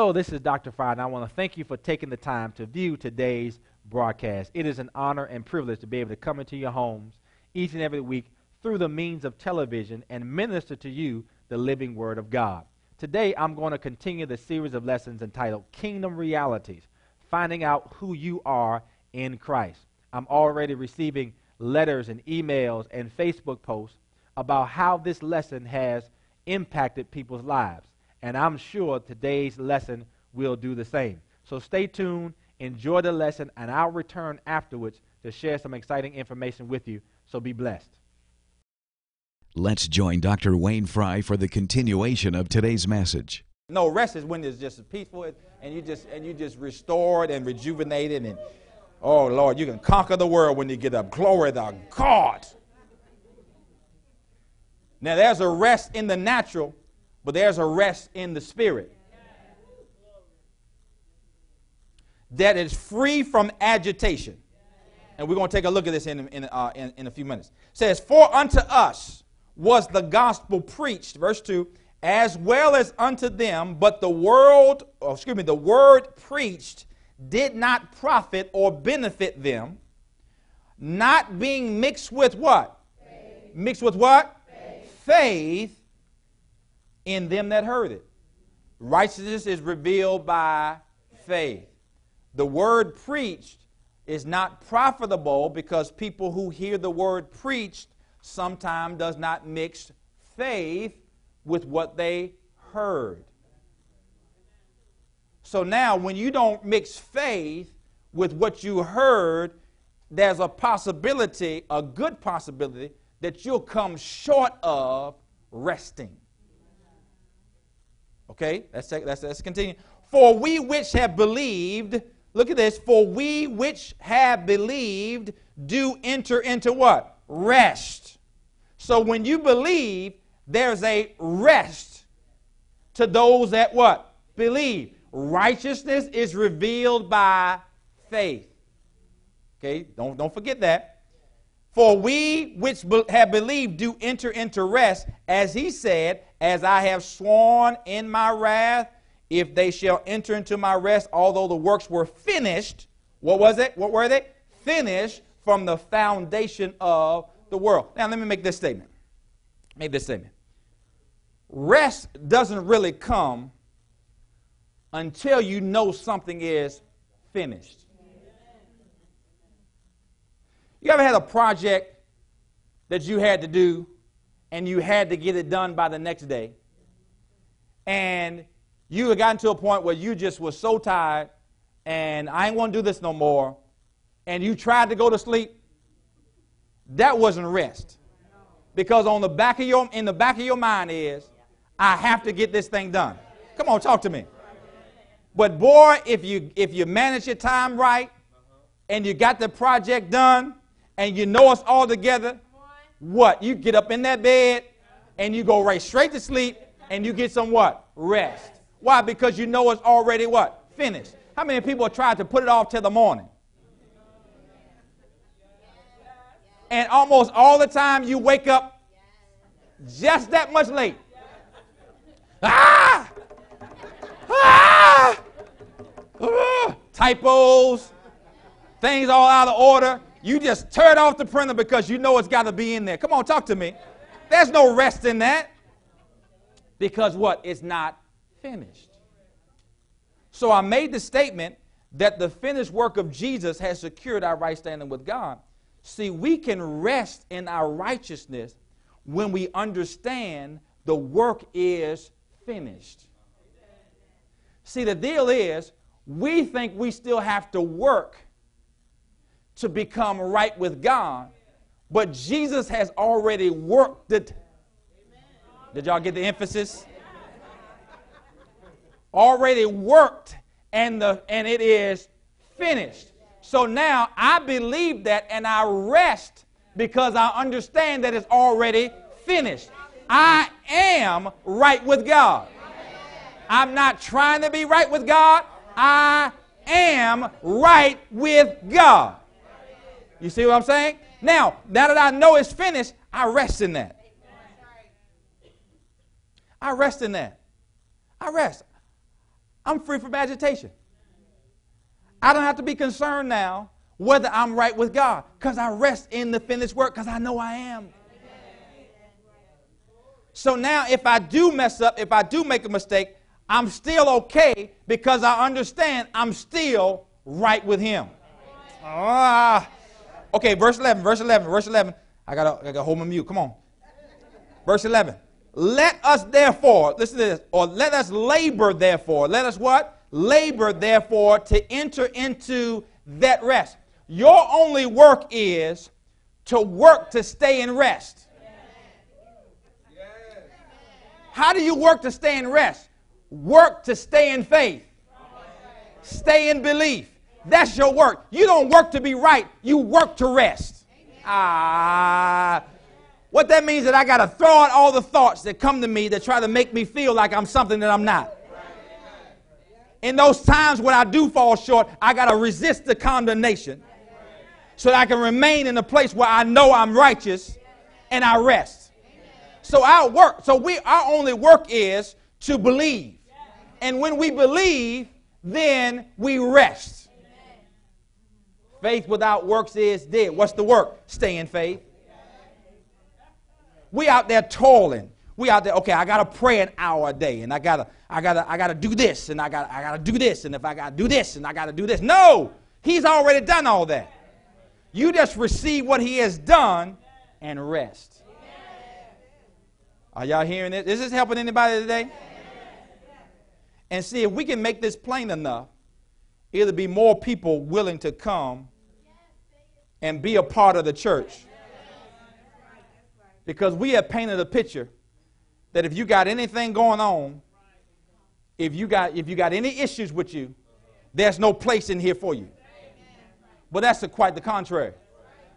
Hello, this is Dr. Frye, and I want to thank you for taking the time to view today's broadcast. It is an honor and privilege to be able to come into your homes each and every week through the means of television and minister to you the living Word of God. Today, I'm going to continue the series of lessons entitled Kingdom Realities Finding Out Who You Are in Christ. I'm already receiving letters and emails and Facebook posts about how this lesson has impacted people's lives and I'm sure today's lesson will do the same. So stay tuned, enjoy the lesson, and I'll return afterwards to share some exciting information with you. So be blessed. Let's join Dr. Wayne Frye for the continuation of today's message. No, rest is when it's just peaceful and you just and you just restored and rejuvenated and oh Lord, you can conquer the world when you get up. Glory to God. Now there's a rest in the natural but there's a rest in the spirit that is free from agitation. And we're going to take a look at this in, in, uh, in, in a few minutes. It says, For unto us was the gospel preached, verse 2, as well as unto them, but the world, oh, excuse me, the word preached did not profit or benefit them, not being mixed with what? Faith. Mixed with what? Faith. Faith in them that heard it. Righteousness is revealed by faith. The word preached is not profitable because people who hear the word preached sometimes does not mix faith with what they heard. So now when you don't mix faith with what you heard, there's a possibility, a good possibility, that you'll come short of resting. Okay, let's, let's, let's continue. For we which have believed, look at this, for we which have believed do enter into what? Rest. So when you believe, there's a rest to those that what? Believe. Righteousness is revealed by faith. Okay, don't, don't forget that. For we which have believed do enter into rest, as he said, As I have sworn in my wrath, if they shall enter into my rest, although the works were finished. What was it? What were they? Finished from the foundation of the world. Now, let me make this statement. Make this statement. Rest doesn't really come until you know something is finished. You ever had a project that you had to do and you had to get it done by the next day? And you had gotten to a point where you just were so tired and I ain't gonna do this no more. And you tried to go to sleep. That wasn't rest. Because on the back of your in the back of your mind is I have to get this thing done. Come on, talk to me. But boy, if you if you manage your time right and you got the project done, and you know us all together, what? You get up in that bed and you go right straight to sleep and you get some what? Rest. Why? Because you know it's already what? Finished. How many people tried to put it off till the morning? And almost all the time you wake up just that much late. Ah! Ah! ah! Typos, things all out of order. You just tear it off the printer because you know it's got to be in there. Come on, talk to me. There's no rest in that. Because what? It's not finished. So I made the statement that the finished work of Jesus has secured our right standing with God. See, we can rest in our righteousness when we understand the work is finished. See, the deal is, we think we still have to work to become right with God, but Jesus has already worked it. Did y'all get the emphasis? Already worked, and, the, and it is finished. So now I believe that and I rest because I understand that it's already finished. I am right with God. I'm not trying to be right with God. I am right with God. You see what I'm saying? Now, now that I know it's finished, I rest in that. I rest in that. I rest. I'm free from agitation. I don't have to be concerned now whether I'm right with God because I rest in the finished work because I know I am. So now, if I do mess up, if I do make a mistake, I'm still okay because I understand I'm still right with Him. Ah. Okay, verse 11, verse 11, verse 11. I got I to hold my mute. Come on. Verse 11. Let us therefore, listen to this, or let us labor therefore. Let us what? Labor therefore to enter into that rest. Your only work is to work to stay in rest. How do you work to stay in rest? Work to stay in faith. Stay in belief. That's your work. You don't work to be right, you work to rest. Ah. What that means is that I got to throw out all the thoughts that come to me that try to make me feel like I'm something that I'm not. In those times when I do fall short, I got to resist the condemnation so that I can remain in a place where I know I'm righteous and I rest. So our work, so we our only work is to believe. And when we believe, then we rest. Faith without works is dead. What's the work? Stay in faith. We out there toiling. We out there, okay, I gotta pray an hour a day, and I gotta, I gotta, I gotta do this, and I gotta, I gotta do this, and if I gotta do this, and I gotta do this. No, he's already done all that. You just receive what he has done and rest. Are y'all hearing this? Is this helping anybody today? And see, if we can make this plain enough, it'll be more people willing to come and be a part of the church. Because we have painted a picture that if you got anything going on, if you got if you got any issues with you, there's no place in here for you. But that's the, quite the contrary.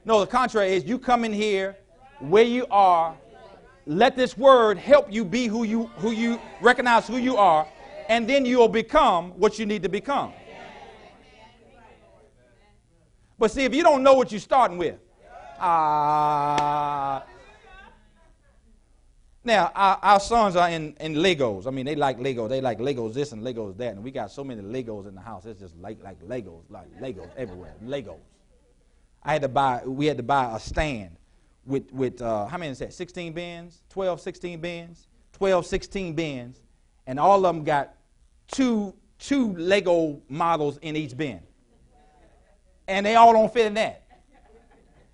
No, the contrary is you come in here where you are. Let this word help you be who you who you recognize who you are, and then you'll become what you need to become. But see, if you don't know what you're starting with, ah. Uh, now, our, our, sons are in, in Legos. I mean, they like Legos. They like Legos this and Legos that. And we got so many Legos in the house. It's just like, like Legos, like Legos everywhere. Legos. I had to buy, we had to buy a stand with, with uh, how many is that? 16 bins? 12, 16 bins? 12, 16 bins. And all of them got two, two Lego models in each bin. And they all don't fit in that.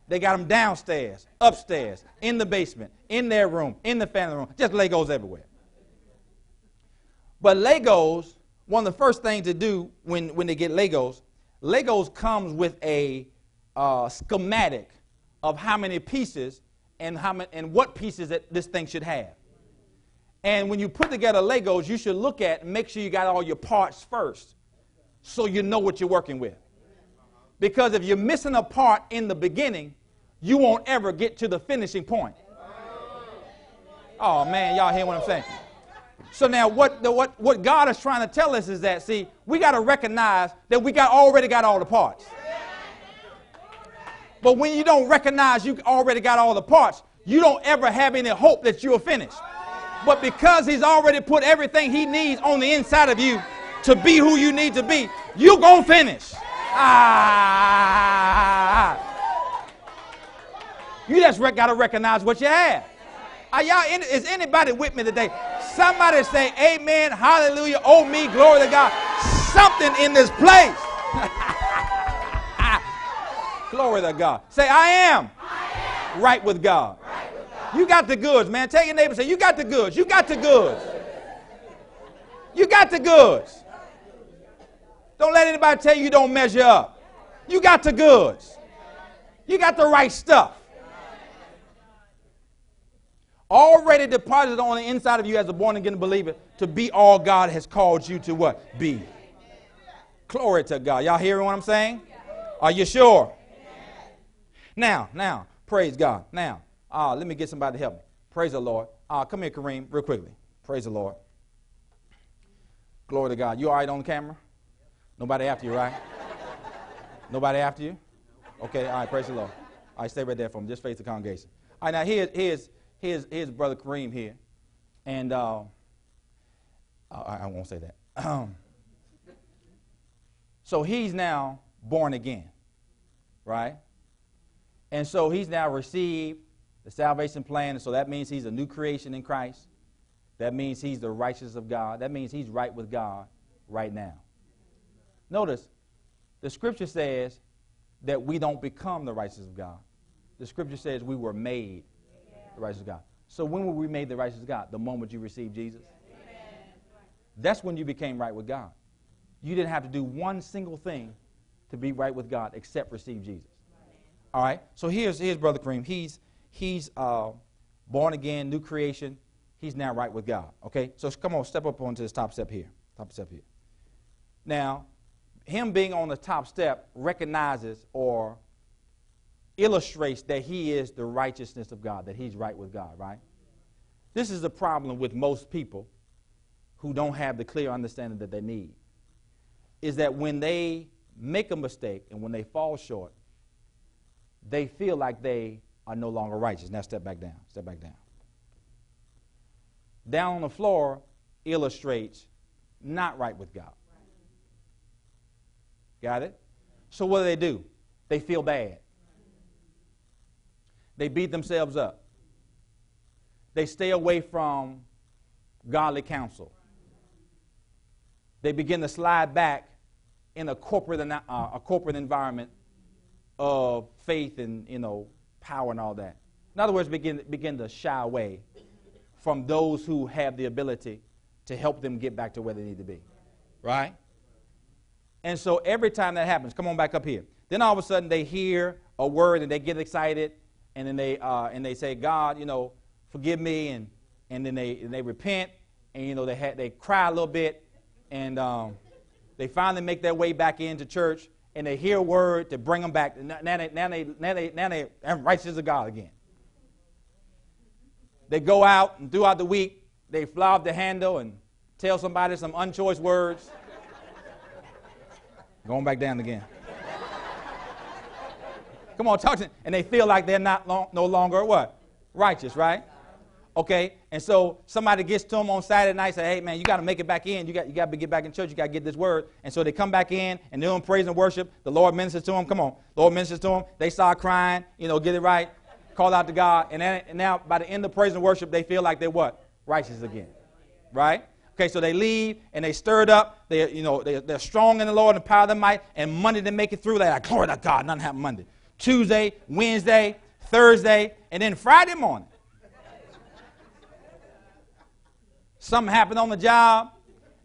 They got them downstairs, upstairs, in the basement, in their room, in the family room, just Legos everywhere. But Legos, one of the first things to do when, when they get Legos, Legos comes with a uh, schematic of how many pieces and, how many, and what pieces that this thing should have. And when you put together Legos, you should look at and make sure you got all your parts first so you know what you're working with. Because if you're missing a part in the beginning, you won't ever get to the finishing point. Oh man, y'all hear what I'm saying? So now what, the, what, what God is trying to tell us is that, see, we got to recognize that we got already got all the parts. But when you don't recognize you already got all the parts, you don't ever have any hope that you'll finish. But because he's already put everything he needs on the inside of you to be who you need to be, you're going to finish. Ah. You just got to recognize what you have. Are y'all in, is anybody with me today? Somebody say amen, hallelujah, oh me, glory to God. Something in this place. glory to God. Say, I am, I am. Right, with God. right with God. You got the goods, man. Tell your neighbor, say, you got the goods. You got the goods. You got the goods. Don't let anybody tell you you don't measure up. You got the goods. You got the right stuff. Already deposited on the inside of you as a born again believer to be all God has called you to what? Be. Glory to God. Y'all hearing what I'm saying? Are you sure? Now, now, praise God. Now, uh, let me get somebody to help me. Praise the Lord. Uh, come here, Kareem, real quickly. Praise the Lord. Glory to God. You all right on the camera? Nobody after you, right? Nobody after you? Okay, all right, praise the Lord. All right, stay right there for me. Just face the congregation. All right, now here's, here's, here's, here's Brother Kareem here. And uh, I, I won't say that. So he's now born again, right? And so he's now received the salvation plan, and so that means he's a new creation in Christ. That means he's the righteous of God. That means he's right with God right now. Notice, the scripture says that we don't become the righteous of God. The scripture says we were made the righteous of God. So when were we made the righteous of God? The moment you received Jesus? That's when you became right with God. You didn't have to do one single thing to be right with God except receive Jesus. All right. So here's here's Brother Kareem. He's he's uh, born again, new creation. He's now right with God. Okay. So come on, step up onto this top step here. Top step here. Now, him being on the top step recognizes or illustrates that he is the righteousness of God, that he's right with God, right? This is the problem with most people who don't have the clear understanding that they need. Is that when they make a mistake and when they fall short, they feel like they are no longer righteous. Now step back down. Step back down. Down on the floor illustrates not right with God. Got it? So what do they do? They feel bad. They beat themselves up. They stay away from godly counsel. They begin to slide back in a corporate, uh, a corporate environment of faith and you know power and all that. In other words, begin begin to shy away from those who have the ability to help them get back to where they need to be. Right? And so every time that happens, come on back up here. Then all of a sudden they hear a word and they get excited, and then they uh, and they say, God, you know, forgive me, and and then they and they repent, and you know they had they cry a little bit, and um, they finally make their way back into church, and they hear a word to bring them back. Now they now they now they now they are righteous of God again. They go out and throughout the week they fly off the handle and tell somebody some unchoice words. Going back down again. Come on, talk to them. And they feel like they're not long, no longer what? Righteous, right? Okay, and so somebody gets to them on Saturday night, say, "Hey, man, you got to make it back in. You got you got to get back in church. You got to get this word." And so they come back in and they're doing praise and worship. The Lord ministers to them. Come on, Lord ministers to them. They start crying. You know, get it right, call out to God, and, then, and now by the end of praise and worship, they feel like they're what righteous again, right? Okay, so they leave and they stirred up. They, you know, they, they're strong in the Lord and power of the might. And Monday they make it through. They're like, glory to God, nothing happened Monday. Tuesday, Wednesday, Thursday, and then Friday morning. Something happened on the job,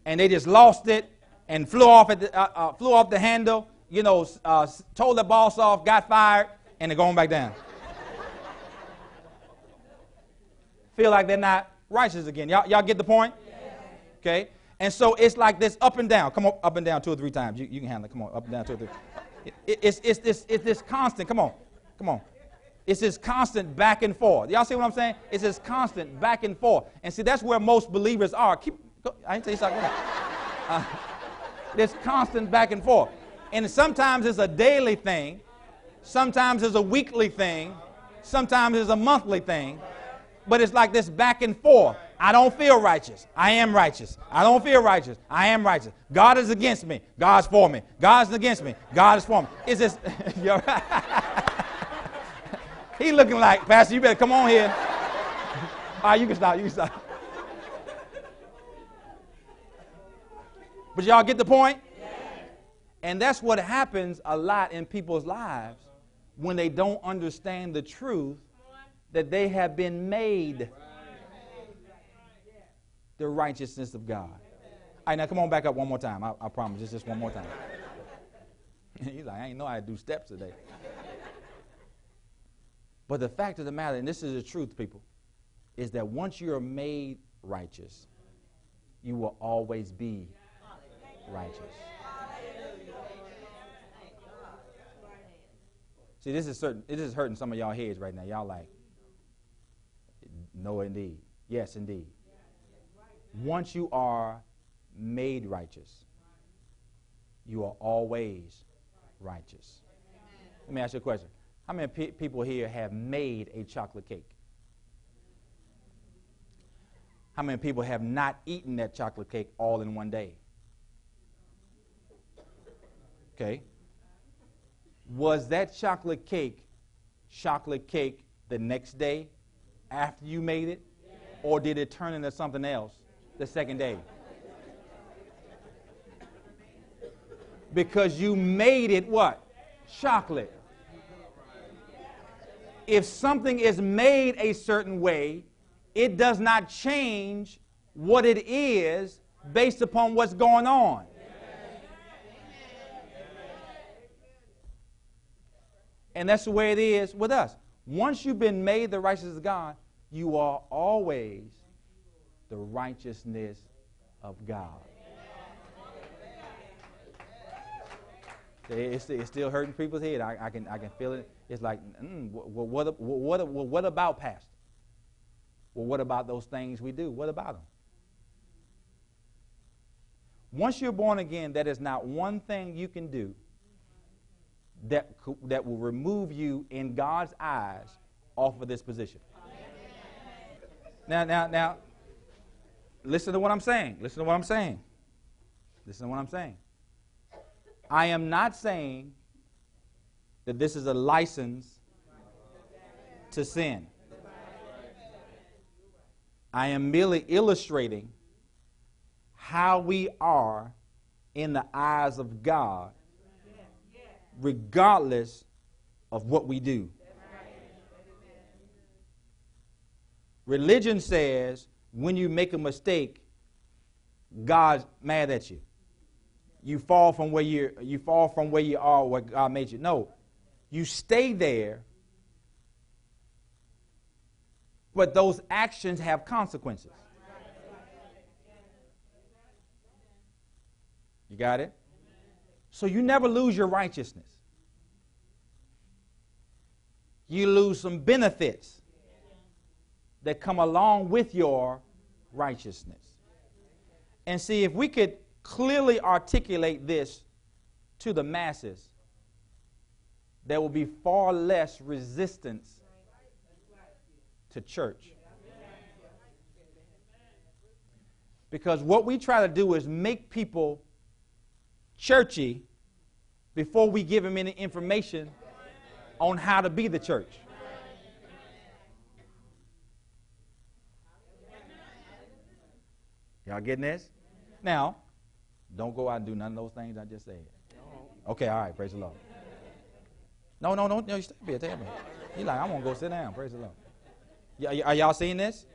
and they just lost it and flew off at the, uh, uh, flew off the handle. You know, uh, told the boss off, got fired, and they're going back down. Feel like they're not righteous again. Y'all, y'all get the point? Okay? And so it's like this up and down. Come on, up and down two or three times. You, you can handle it. Come on, up and down two or three. It, it, it's, it's, this, it's this constant. Come on. Come on. It's this constant back and forth. Y'all see what I'm saying? It's this constant back and forth. And see, that's where most believers are. Keep, go, I didn't say something. Uh, this constant back and forth. And sometimes it's a daily thing. Sometimes it's a weekly thing. Sometimes it's a monthly thing. But it's like this back and forth. I don't feel righteous. I am righteous. I don't feel righteous. I am righteous. God is against me. God's for me. God's against me. God is for me. Is this? you're right. he looking like Pastor. You better come on here. All right, you can stop. You can stop. But y'all get the point? And that's what happens a lot in people's lives when they don't understand the truth that they have been made the righteousness of God. All right, now come on back up one more time. I, I promise, just, just one more time. He's like, I ain't know I do steps today. but the fact of the matter, and this is the truth, people, is that once you are made righteous, you will always be righteous. See, this is certain. This is hurting some of y'all heads right now. Y'all like, no, indeed. Yes, indeed. Once you are made righteous, you are always righteous. Let me ask you a question. How many pe- people here have made a chocolate cake? How many people have not eaten that chocolate cake all in one day? Okay. Was that chocolate cake chocolate cake the next day after you made it? Or did it turn into something else the second day? Because you made it what? Chocolate. If something is made a certain way, it does not change what it is based upon what's going on. And that's the way it is with us. Once you've been made the righteousness of God, you are always the righteousness of God. It's, it's still hurting people's head. I, I, can, I can feel it. It's like, mm, what, what, what, what, what about pastor? Well, what about those things we do? What about them? Once you're born again, there is not one thing you can do that, that will remove you in God's eyes off of this position. Now, now, now, listen to what I'm saying. Listen to what I'm saying. Listen to what I'm saying. I am not saying that this is a license to sin. I am merely illustrating how we are in the eyes of God, regardless of what we do. Religion says when you make a mistake, God's mad at you. You fall from where you you fall from where you are, where God made you. No, you stay there but those actions have consequences. You got it? So you never lose your righteousness. You lose some benefits that come along with your righteousness. And see, if we could clearly articulate this to the masses, there will be far less resistance to church. Because what we try to do is make people churchy before we give them any information on how to be the church. Y'all getting this? Now, don't go out and do none of those things I just said. Okay, all right, praise the Lord. No, no, no, no, you stay here, tell me. He's like, I want to go sit down, praise the Lord. Are y'all seeing this?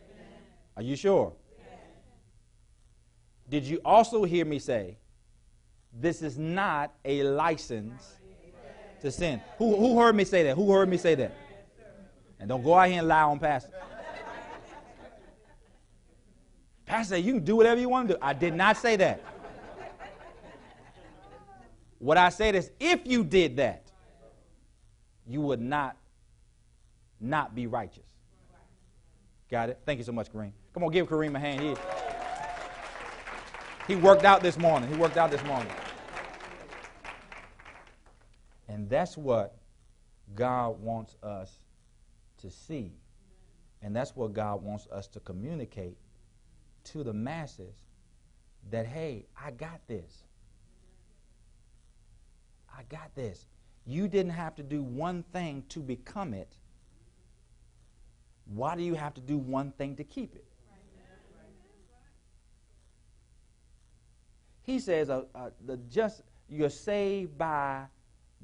Are you sure? Did you also hear me say, this is not a license to sin? Who, who heard me say that? Who heard me say that? And don't go out here and lie on Pastor. Pastor, you can do whatever you want to do. I did not say that. What I said is, if you did that, you would not not be righteous. Got it? Thank you so much, Kareem. Come on, give Kareem a hand. He, he worked out this morning. He worked out this morning. And that's what God wants us to see. And that's what God wants us to communicate to the masses that, hey, I got this. I got this. You didn't have to do one thing to become it. Why do you have to do one thing to keep it? He says, uh, uh, the just you're saved by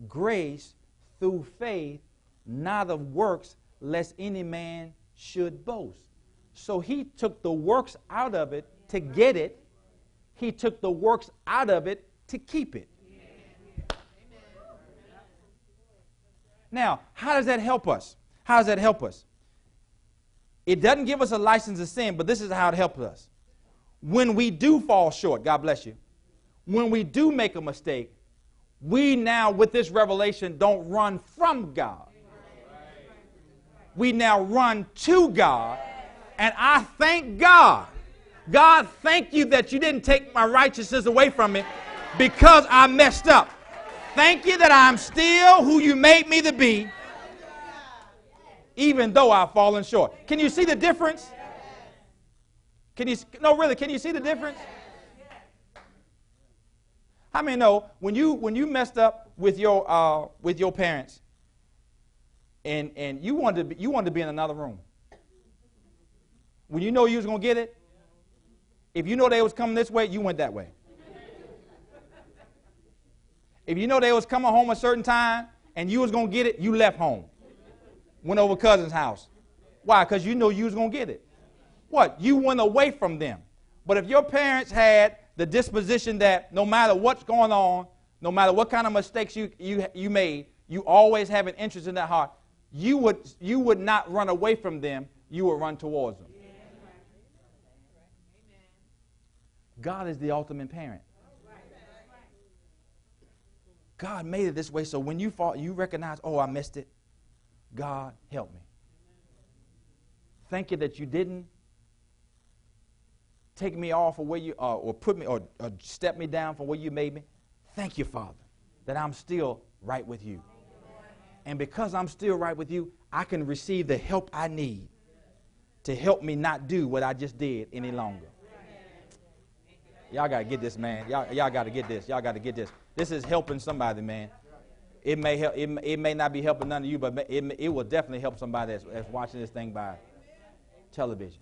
grace through faith, not of works, lest any man should boast. So he took the works out of it to get it. He took the works out of it to keep it. Now, how does that help us? How does that help us? It doesn't give us a license to sin, but this is how it helps us. When we do fall short, God bless you, when we do make a mistake, we now, with this revelation, don't run from God. We now run to God. And I thank God. God, thank you that you didn't take my righteousness away from me because I messed up. Thank you that I'm still who you made me to be, even though I've fallen short. Can you see the difference? Can you, no, really, can you see the difference? How many know when you when you messed up with your uh, with your parents, and and you wanted to be, you wanted to be in another room. When you know you was gonna get it, if you know they was coming this way, you went that way. If you know they was coming home a certain time and you was gonna get it, you left home. Went over cousin's house. Why? Because you know you was gonna get it. What? You went away from them. But if your parents had the disposition that no matter what's going on, no matter what kind of mistakes you, you, you made, you always have an interest in that heart, you would, you would not run away from them, you would run towards them. God is the ultimate parent. God made it this way so when you fall, you recognize, oh, I missed it. God, help me. Thank you that you didn't take me off of where you uh, or put me or, or step me down from where you made me. Thank you, Father, that I'm still right with you. And because I'm still right with you, I can receive the help I need to help me not do what I just did any longer. Y'all got to get this, man. Y'all, y'all got to get this. Y'all got to get this. This is helping somebody, man. It may, help, it, it may not be helping none of you, but it, it will definitely help somebody that's, that's watching this thing by television.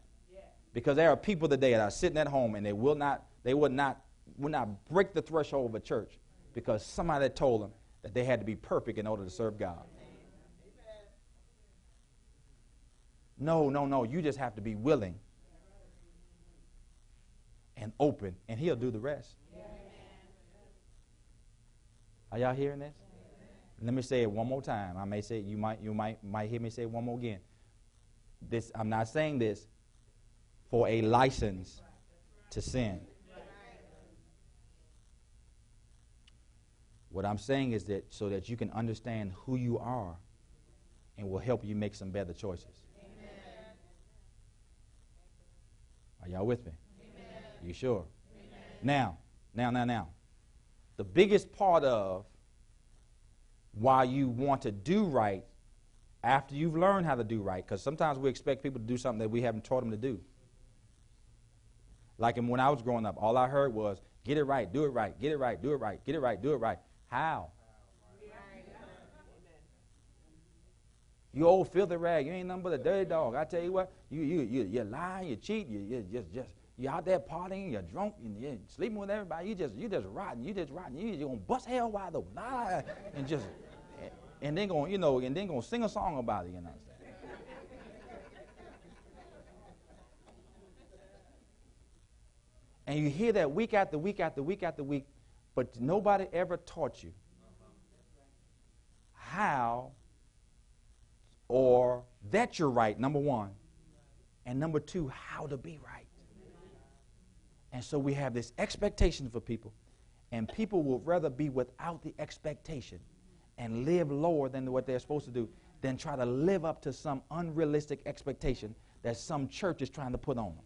Because there are people today that are sitting at home and they will not, they will not, will not break the threshold of a church because somebody told them that they had to be perfect in order to serve God. No, no, no. You just have to be willing and open, and He'll do the rest. Are y'all hearing this? Let me say it one more time. I may say you might you might might hear me say it one more again. This I'm not saying this for a license to sin. What I'm saying is that so that you can understand who you are and will help you make some better choices. Amen. Are y'all with me? You sure? Amen. Now, now, now, now. The biggest part of why you want to do right after you've learned how to do right, because sometimes we expect people to do something that we haven't taught them to do. Like when I was growing up, all I heard was, get it right, do it right, get it right, do it right, get it right, do it right. How? You old filthy rag, you ain't nothing but a dirty dog. I tell you what, you you you you lie, you cheat, you, you just just you out there partying, you're drunk, and you're sleeping with everybody. You just you just rotten, you just rotten. You just gonna bust hell wide open, ah, and just and then gonna you know and then gonna sing a song about it. You know. And you hear that week after week after week after week, but nobody ever taught you how or that you're right, number one. And number two, how to be right. And so we have this expectation for people, and people would rather be without the expectation and live lower than what they're supposed to do than try to live up to some unrealistic expectation that some church is trying to put on them.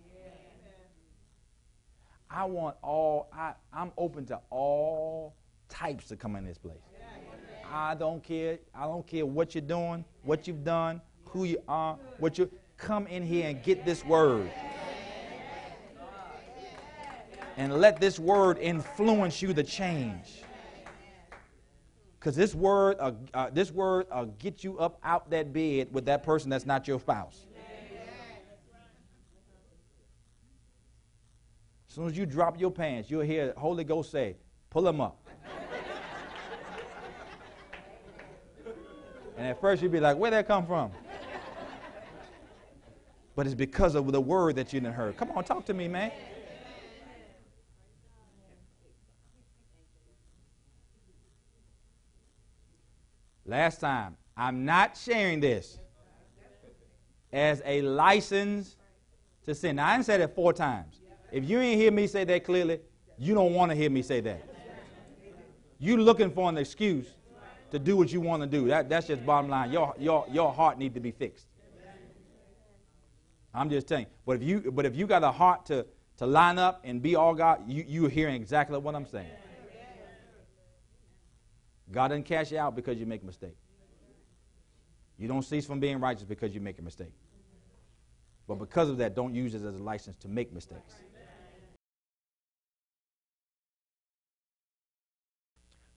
I want all, I, I'm open to all types to come in this place. I don't care. I don't care what you're doing, what you've done, who you are, what you come in here and get this word. And let this word influence you to change. Because this word, uh, uh, this word uh, get you up out that bed with that person that's not your spouse. As soon as you drop your pants, you'll hear Holy Ghost say, pull them up. and at first you'd be like, where'd that come from? but it's because of the word that you didn't heard. Come on, talk to me, man. Last time, I'm not sharing this as a license to sin. Now, I didn't say that four times. If you ain't hear me say that clearly, you don't want to hear me say that. You looking for an excuse to do what you want to do. That, that's just bottom line. Your, your, your heart need to be fixed. I'm just telling you. But if you, but if you got a heart to, to line up and be all God, you, you're hearing exactly what I'm saying. God doesn't cash you out because you make a mistake. You don't cease from being righteous because you make a mistake. But because of that, don't use it as a license to make mistakes.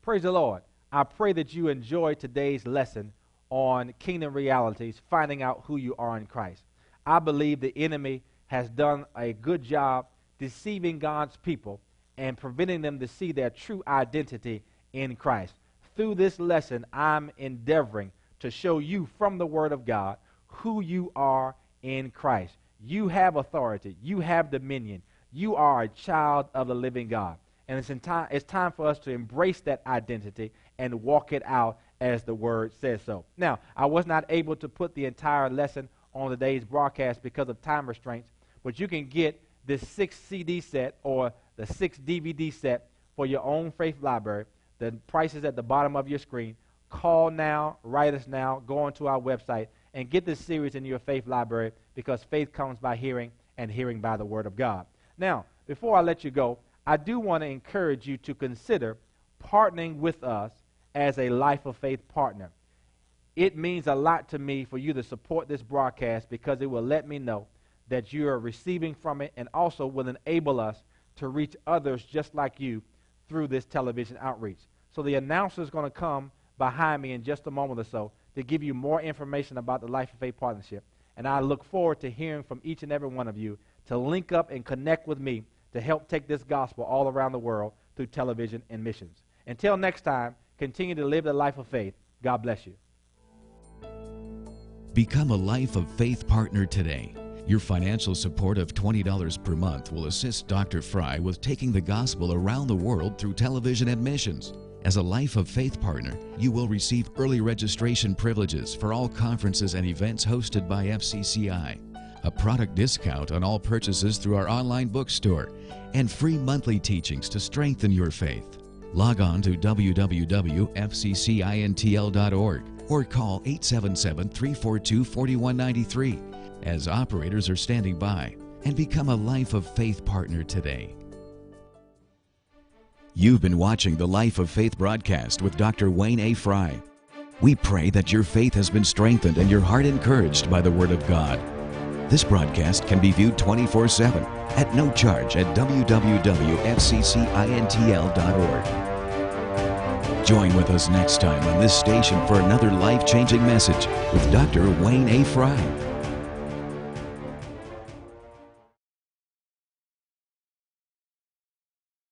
Praise the Lord. I pray that you enjoy today's lesson on kingdom realities, finding out who you are in Christ. I believe the enemy has done a good job deceiving God's people and preventing them to see their true identity in Christ. Through this lesson, I'm endeavoring to show you from the Word of God who you are in Christ. You have authority, you have dominion, you are a child of the living God. And it's, time, it's time for us to embrace that identity and walk it out as the Word says so. Now, I was not able to put the entire lesson on today's broadcast because of time restraints, but you can get this six CD set or the six DVD set for your own faith library. The price is at the bottom of your screen. Call now, write us now, go onto our website, and get this series in your faith library because faith comes by hearing and hearing by the Word of God. Now, before I let you go, I do want to encourage you to consider partnering with us as a life of faith partner. It means a lot to me for you to support this broadcast because it will let me know that you are receiving from it and also will enable us to reach others just like you through this television outreach. So the announcer is going to come behind me in just a moment or so to give you more information about the Life of Faith Partnership. And I look forward to hearing from each and every one of you to link up and connect with me to help take this gospel all around the world through television and missions. Until next time, continue to live the life of faith. God bless you. Become a Life of Faith partner today. Your financial support of $20 per month will assist Dr. Frye with taking the gospel around the world through television and missions. As a Life of Faith partner, you will receive early registration privileges for all conferences and events hosted by FCCI, a product discount on all purchases through our online bookstore, and free monthly teachings to strengthen your faith. Log on to www.fccintl.org or call 877 342 4193 as operators are standing by and become a Life of Faith partner today. You've been watching the Life of Faith broadcast with Dr. Wayne A. Frye. We pray that your faith has been strengthened and your heart encouraged by the Word of God. This broadcast can be viewed 24 7 at no charge at www.fccintl.org. Join with us next time on this station for another life changing message with Dr. Wayne A. Frye.